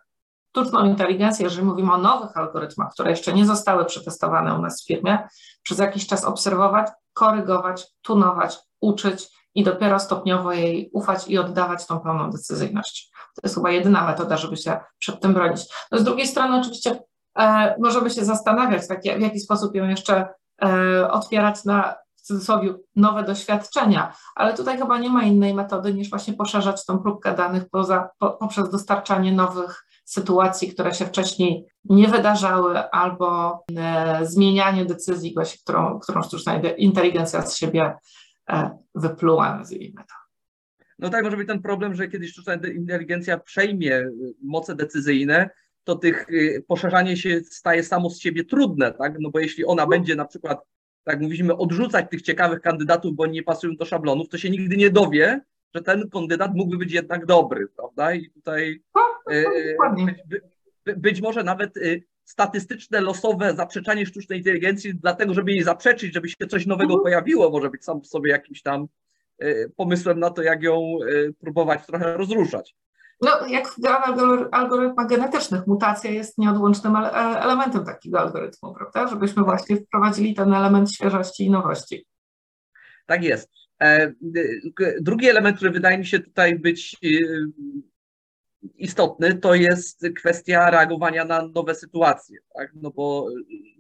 sztuczną inteligencję, jeżeli mówimy o nowych algorytmach, które jeszcze nie zostały przetestowane u nas w firmie, przez jakiś czas obserwować, korygować, tunować, uczyć i dopiero stopniowo jej ufać i oddawać tą pełną decyzyjność. To jest chyba jedyna metoda, żeby się przed tym bronić. No z drugiej strony oczywiście e, możemy się zastanawiać, tak, w jaki sposób ją jeszcze e, otwierać na w cudzysłowie nowe doświadczenia, ale tutaj chyba nie ma innej metody niż właśnie poszerzać tą próbkę danych poza, po, poprzez dostarczanie nowych sytuacji, które się wcześniej nie wydarzały, albo e, zmienianie decyzji, którą, którą sztuczna inteligencja z siebie e, wypluła, nazwijmy to. No tak, może być ten problem, że kiedy sztuczna inteligencja przejmie e, moce decyzyjne, to tych poszerzanie się staje samo z siebie trudne, tak? No bo jeśli ona będzie na przykład, tak mówimy, odrzucać tych ciekawych kandydatów, bo oni nie pasują do szablonów, to się nigdy nie dowie, że ten kandydat mógłby być jednak dobry, prawda? I tutaj no, być, być może nawet y, statystyczne, losowe zaprzeczanie sztucznej inteligencji, dlatego żeby jej zaprzeczyć, żeby się coś nowego mhm. pojawiło, może być sam w sobie jakimś tam y, pomysłem na to, jak ją y, próbować trochę rozruszać. No, jak w algorytmach genetycznych, mutacja jest nieodłącznym e, elementem takiego algorytmu, prawda? Żebyśmy właśnie wprowadzili ten element świeżości i nowości. Tak jest. E, drugi element, który wydaje mi się tutaj być istotny, to jest kwestia reagowania na nowe sytuacje. Tak? No bo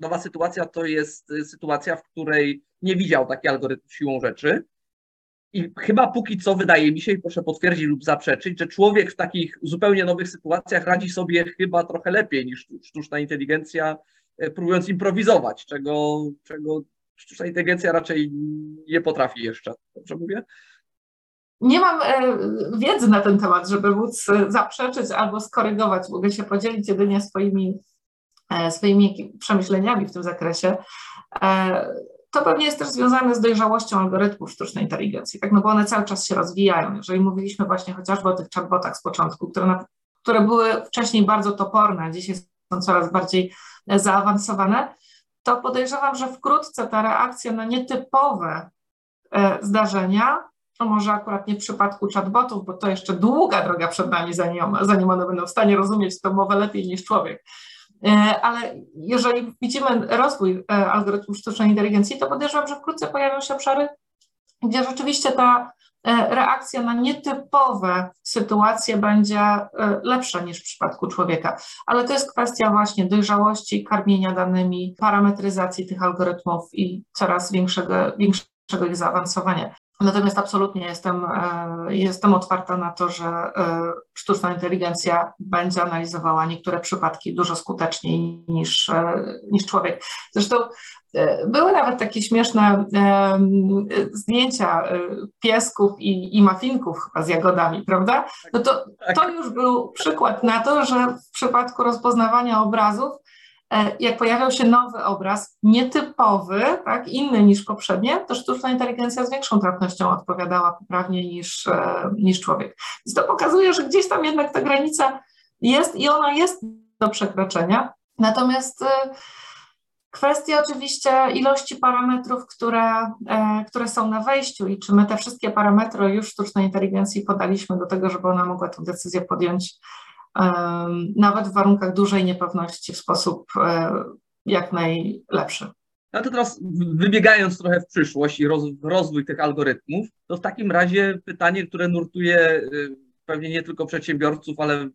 nowa sytuacja to jest sytuacja, w której nie widział taki algorytm siłą rzeczy. I chyba póki co wydaje mi się, i proszę potwierdzić lub zaprzeczyć, że człowiek w takich zupełnie nowych sytuacjach radzi sobie chyba trochę lepiej niż sztuczna inteligencja, e, próbując improwizować, czego, czego sztuczna inteligencja raczej nie potrafi jeszcze. Dobrze mówię? Nie mam e, wiedzy na ten temat, żeby móc e, zaprzeczyć albo skorygować. Mogę się podzielić jedynie swoimi, e, swoimi przemyśleniami w tym zakresie. To pewnie jest też związane z dojrzałością algorytmów sztucznej inteligencji, tak? no bo one cały czas się rozwijają. Jeżeli mówiliśmy właśnie chociażby o tych chatbotach z początku, które, na, które były wcześniej bardzo toporne, dzisiaj są coraz bardziej zaawansowane, to podejrzewam, że wkrótce ta reakcja na nietypowe zdarzenia no może akurat nie w przypadku chatbotów, bo to jeszcze długa droga przed nami, zanim, zanim one będą w stanie rozumieć tę mowę lepiej niż człowiek. E, ale jeżeli widzimy rozwój e, algorytmów sztucznej inteligencji, to podejrzewam, że wkrótce pojawią się obszary, gdzie rzeczywiście ta e, reakcja na nietypowe sytuacje będzie lepsza niż w przypadku człowieka. Ale to jest kwestia właśnie dojrzałości, karmienia danymi, parametryzacji tych algorytmów i coraz większego, większego ich zaawansowania. Natomiast absolutnie jestem, jestem otwarta na to, że sztuczna inteligencja będzie analizowała niektóre przypadki dużo skuteczniej niż, niż człowiek. Zresztą były nawet takie śmieszne zdjęcia piesków i, i mafinków chyba z jagodami, prawda? No to, Tak. to już był przykład na to, że w przypadku rozpoznawania obrazów E, jak pojawiał się nowy obraz, nietypowy, tak, inny niż poprzednie, to sztuczna inteligencja z większą trafnością odpowiadała poprawnie niż, e, niż człowiek. Więc to pokazuje, że gdzieś tam jednak ta granica jest i ona jest do przekroczenia. Natomiast e, kwestia oczywiście ilości parametrów, które, które są na wejściu i czy my te wszystkie parametry już sztucznej inteligencji podaliśmy do tego, żeby ona mogła tę decyzję podjąć nawet w warunkach dużej niepewności w sposób e, jak najlepszy. No to teraz wybiegając trochę w przyszłość i roz, rozwój tych algorytmów, to w takim razie pytanie, które nurtuje y, pewnie nie tylko przedsiębiorców, ale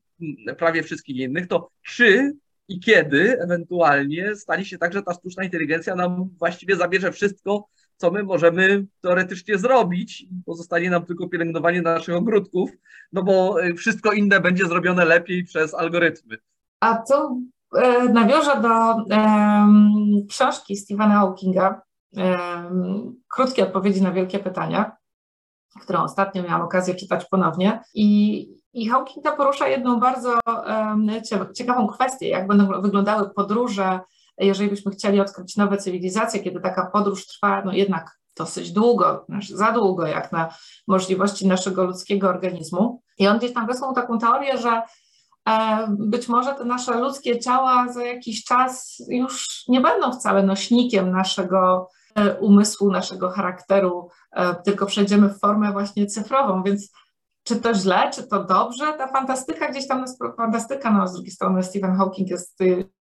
prawie wszystkich innych, to czy i kiedy ewentualnie stanie się tak, że ta sztuczna inteligencja nam właściwie zabierze wszystko, co my możemy teoretycznie zrobić. Pozostanie nam tylko pielęgnowanie naszych ogródków, no bo y, wszystko inne będzie zrobione lepiej przez algorytmy. A to e, nawiążę do e, książki Stephena Hawkinga, e, Krótkie odpowiedzi na wielkie pytania, którą ostatnio miałam okazję czytać ponownie. I, i Hawking porusza jedną bardzo ciekawą kwestię, jak będą wyglądały podróże jeżeli byśmy chcieli odkryć nowe cywilizacje, kiedy taka podróż trwa no jednak dosyć długo, znaczy za długo, jak na możliwości naszego ludzkiego organizmu. I on gdzieś tam wysłał taką teorię, że e, być może te nasze ludzkie ciała za jakiś czas już nie będą wcale nośnikiem naszego e, umysłu, naszego charakteru, e, tylko przejdziemy w formę właśnie cyfrową, więc czy to źle, czy to dobrze, ta fantastyka gdzieś tam, fantastyka, no z drugiej strony Stephen Hawking jest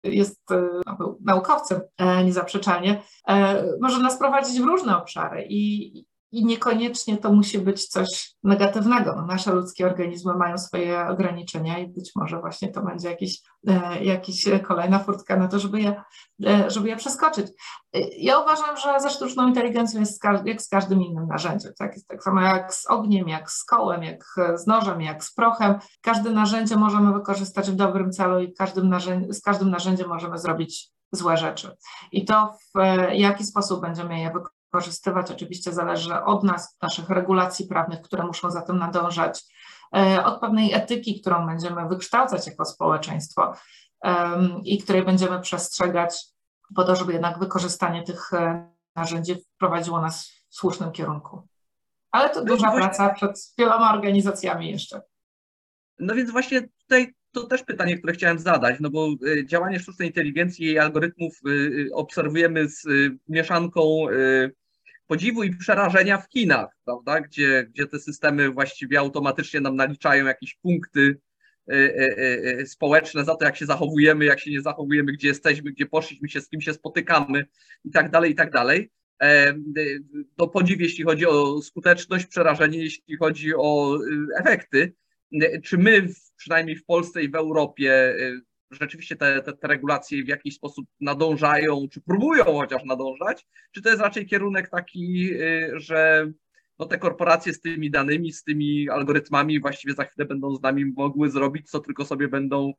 jest e, no, naukowcem e, niezaprzeczalnie, e, może nas prowadzić w różne obszary i, i niekoniecznie to musi być coś negatywnego. No, nasze ludzkie organizmy mają swoje ograniczenia i być może właśnie to będzie jakiś, jakiś kolejna furtka na to, żeby je, żeby je przeskoczyć. Ja uważam, że ze sztuczną inteligencją jest jak z każdym innym narzędziem. Tak? Jest tak samo jak z ogniem, jak z kołem, jak z nożem, jak z prochem. Każde narzędzie możemy wykorzystać w dobrym celu i każdym z każdym narzędziem możemy zrobić złe rzeczy. I to w jaki sposób będziemy je wykorzystywać, oczywiście zależy od nas, naszych regulacji prawnych, które muszą za tym nadążać, e, od pewnej etyki, którą będziemy wykształcać jako społeczeństwo i której będziemy przestrzegać po to, żeby jednak wykorzystanie tych e, narzędzi wprowadziło nas w słusznym kierunku. Ale to no duża praca przed wieloma organizacjami jeszcze. No więc właśnie tutaj to też pytanie, które chciałem zadać, no bo e, działanie sztucznej inteligencji i algorytmów obserwujemy z mieszanką podziwu i przerażenia w kinach, prawda, gdzie, gdzie te systemy właściwie automatycznie nam naliczają jakieś punkty Y, y, y, społeczne, za to, jak się zachowujemy, jak się nie zachowujemy, gdzie jesteśmy, gdzie poszliśmy się, z kim się spotykamy i tak dalej, i tak dalej. E, to podziw, jeśli chodzi o skuteczność, przerażenie, jeśli chodzi o efekty. Czy my, przynajmniej w Polsce i w Europie, rzeczywiście te, te, te, regulacje w jakiś sposób nadążają, czy próbują chociaż nadążać, czy to jest raczej kierunek taki, że no te korporacje z tymi danymi, z tymi algorytmami właściwie za chwilę będą z nami mogły zrobić, co tylko sobie będą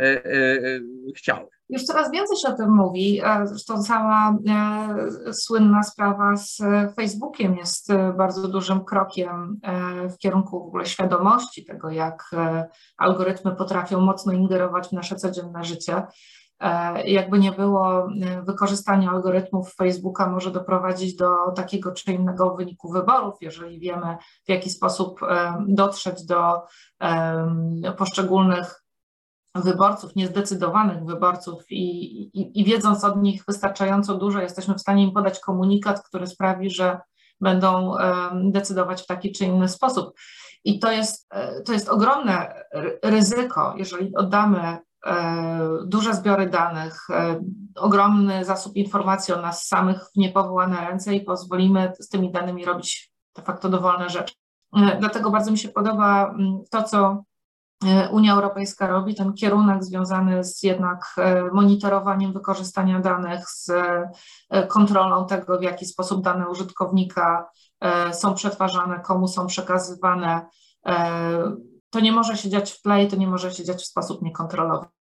e, e, e chciały. Już coraz więcej się o tym mówi. Zresztą cała e, słynna sprawa z Facebookiem jest e, bardzo dużym krokiem e, w kierunku w ogóle świadomości tego, jak algorytmy potrafią mocno ingerować w nasze codzienne życie. E, jakby nie było, e, wykorzystanie algorytmów Facebooka może doprowadzić do takiego czy innego wyniku wyborów, jeżeli wiemy, w jaki sposób e, dotrzeć do poszczególnych wyborców, niezdecydowanych wyborców i, i, i wiedząc od nich wystarczająco dużo, jesteśmy w stanie im podać komunikat, który sprawi, że będą decydować w taki czy inny sposób. I to jest, to jest ogromne ryzyko, jeżeli oddamy duże zbiory danych, e, ogromny zasób informacji o nas samych w niepowołane ręce i pozwolimy z tymi danymi robić de facto dowolne rzeczy. E, dlatego bardzo mi się podoba mm, to, co Unia Europejska robi, ten kierunek związany z jednak monitorowaniem wykorzystania danych, z kontrolą tego, w jaki sposób dane użytkownika są przetwarzane, komu są przekazywane. To nie może się dziać w play, to nie może się dziać w sposób niekontrolowany.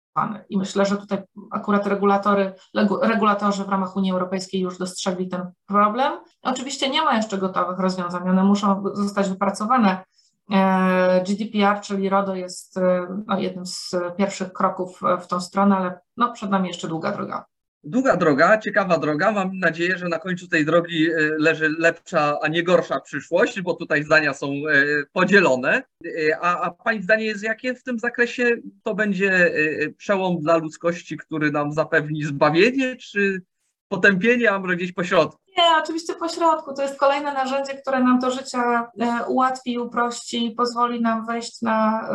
I myślę, że tutaj akurat regulatory, regulatorzy w ramach Unii Europejskiej już dostrzegli ten problem. Oczywiście nie ma jeszcze gotowych rozwiązań, one muszą zostać wypracowane. E, GDPR, czyli RODO, jest e, no, jednym z pierwszych kroków w tą stronę, ale no, przed nami jeszcze długa droga. Długa droga, ciekawa droga. Mam nadzieję, że na końcu tej drogi e, leży lepsza, a nie gorsza przyszłość, bo tutaj zdania są e, podzielone. E, a, a Pani zdanie jest jakie w tym zakresie? To będzie przełom dla ludzkości, który nam zapewni zbawienie, czy potępienie, a może gdzieś pośrodku? Nie, oczywiście pośrodku. To jest kolejne narzędzie, które nam to życie ułatwi, uprości, pozwoli nam wejść na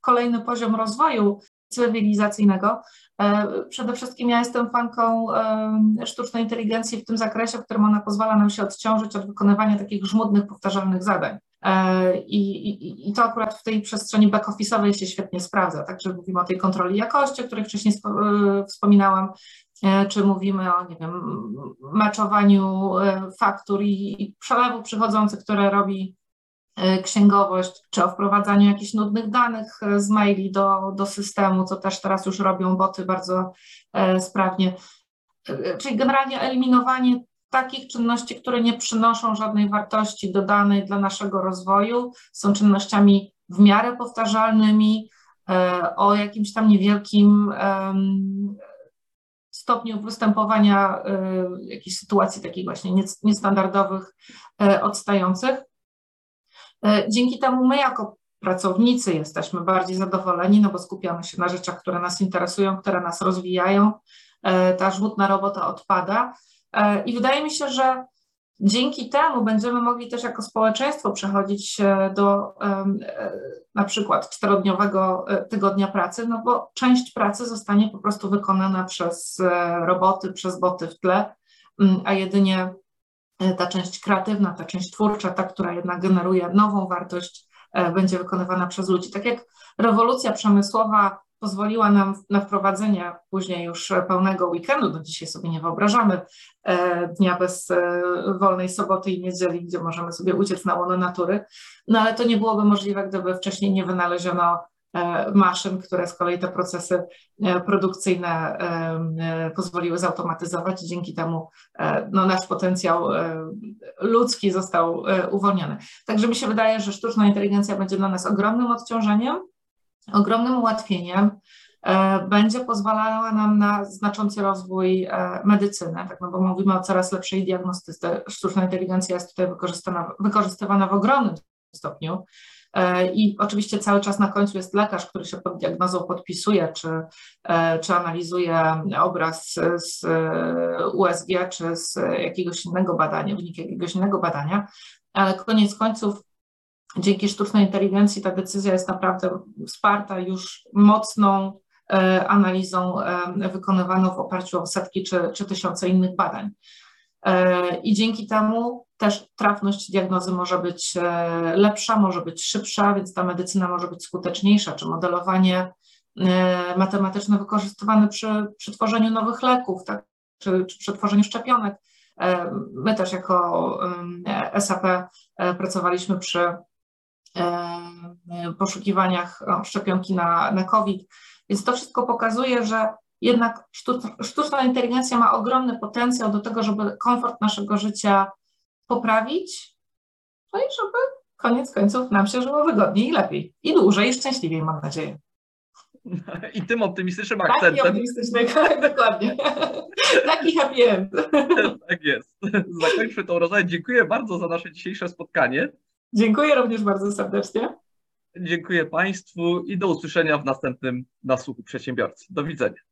kolejny poziom rozwoju cywilizacyjnego. E, przede wszystkim ja jestem fanką sztucznej inteligencji w tym zakresie, w którym ona pozwala nam się odciążyć od wykonywania takich żmudnych, powtarzalnych zadań. E, I, i, I, to akurat w tej przestrzeni back-office'owej się świetnie sprawdza. Także mówimy o tej kontroli jakości, o której wcześniej e, wspominałam, czy mówimy o, nie wiem, meczowaniu faktur i przelewu przychodzących, które robi E, księgowość, czy o wprowadzaniu jakichś nudnych danych e, z maili do, do systemu, co też teraz już robią boty bardzo e, sprawnie. Czyli generalnie eliminowanie takich czynności, które nie przynoszą żadnej wartości dodanej dla naszego rozwoju, są czynnościami w miarę powtarzalnymi, o jakimś tam niewielkim stopniu występowania jakichś sytuacji takich właśnie niestandardowych, odstających. E, dzięki temu my jako pracownicy jesteśmy bardziej zadowoleni, no bo skupiamy się na rzeczach, które nas interesują, które nas rozwijają. E, ta żmudna robota odpada. E, I wydaje mi się, że dzięki temu będziemy mogli też jako społeczeństwo przechodzić do na przykład czterodniowego tygodnia pracy, no bo część pracy zostanie po prostu wykonana przez roboty, przez boty w tle, mm, a jedynie ta część kreatywna, ta część twórcza, ta, która jednak generuje nową wartość, e, będzie wykonywana przez ludzi. Tak jak rewolucja przemysłowa pozwoliła nam na wprowadzenie później już pełnego weekendu, no dzisiaj sobie nie wyobrażamy e, dnia bez wolnej soboty i niedzieli, gdzie możemy sobie uciec na łono natury, no ale to nie byłoby możliwe, gdyby wcześniej nie wynaleziono E, maszyn, które z kolei te procesy e, produkcyjne e, pozwoliły zautomatyzować dzięki temu no, nasz potencjał ludzki został uwolniony. Także mi się wydaje, że sztuczna inteligencja będzie dla nas ogromnym odciążeniem, ogromnym ułatwieniem, będzie pozwalała nam na znaczący rozwój medycyny, tak, no bo mówimy o coraz lepszej diagnostyce. Sztuczna inteligencja jest tutaj wykorzystywana w ogromnym stopniu. E, I oczywiście cały czas na końcu jest lekarz, który się pod diagnozą podpisuje, czy, e, czy analizuje obraz z USG, czy z jakiegoś innego badania, wynik jakiegoś innego badania, ale koniec końców dzięki sztucznej inteligencji ta decyzja jest naprawdę wsparta już mocną e, analizą wykonywaną w oparciu o setki czy, czy tysiące innych badań. I dzięki temu też trafność diagnozy może być e, lepsza, może być szybsza, więc ta medycyna może być skuteczniejsza, czy modelowanie e, matematyczne wykorzystywane przy, przy tworzeniu nowych leków, tak, czy, czy przy tworzeniu szczepionek. E, my też jako SAP pracowaliśmy przy poszukiwaniach szczepionki na, na COVID, więc to wszystko pokazuje, że jednak sztuczna inteligencja ma ogromny potencjał do tego, żeby komfort naszego życia poprawić, no i żeby koniec końców nam się żyło wygodniej i lepiej. I dłużej, i szczęśliwiej, mam nadzieję. [LAUGHS] I tym optymistycznym akcentem. Taki optymistyczny, [LAUGHS] tak, dokładnie. [LAUGHS] Taki happy end. Tak jest. Zakończmy tą rozmowę. Dziękuję bardzo za nasze dzisiejsze spotkanie. Dziękuję również bardzo serdecznie. Dziękuję Państwu i do usłyszenia w następnym Nasłuchu Przedsiębiorcy. Do widzenia.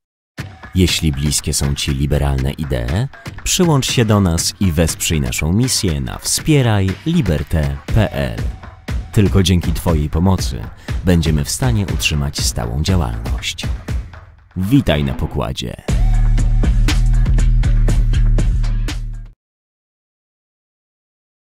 Jeśli bliskie są Ci liberalne idee, przyłącz się do nas i wesprzyj naszą misję na wspierajliberte.pl. Tylko dzięki Twojej pomocy będziemy w stanie utrzymać stałą działalność. Witaj na pokładzie.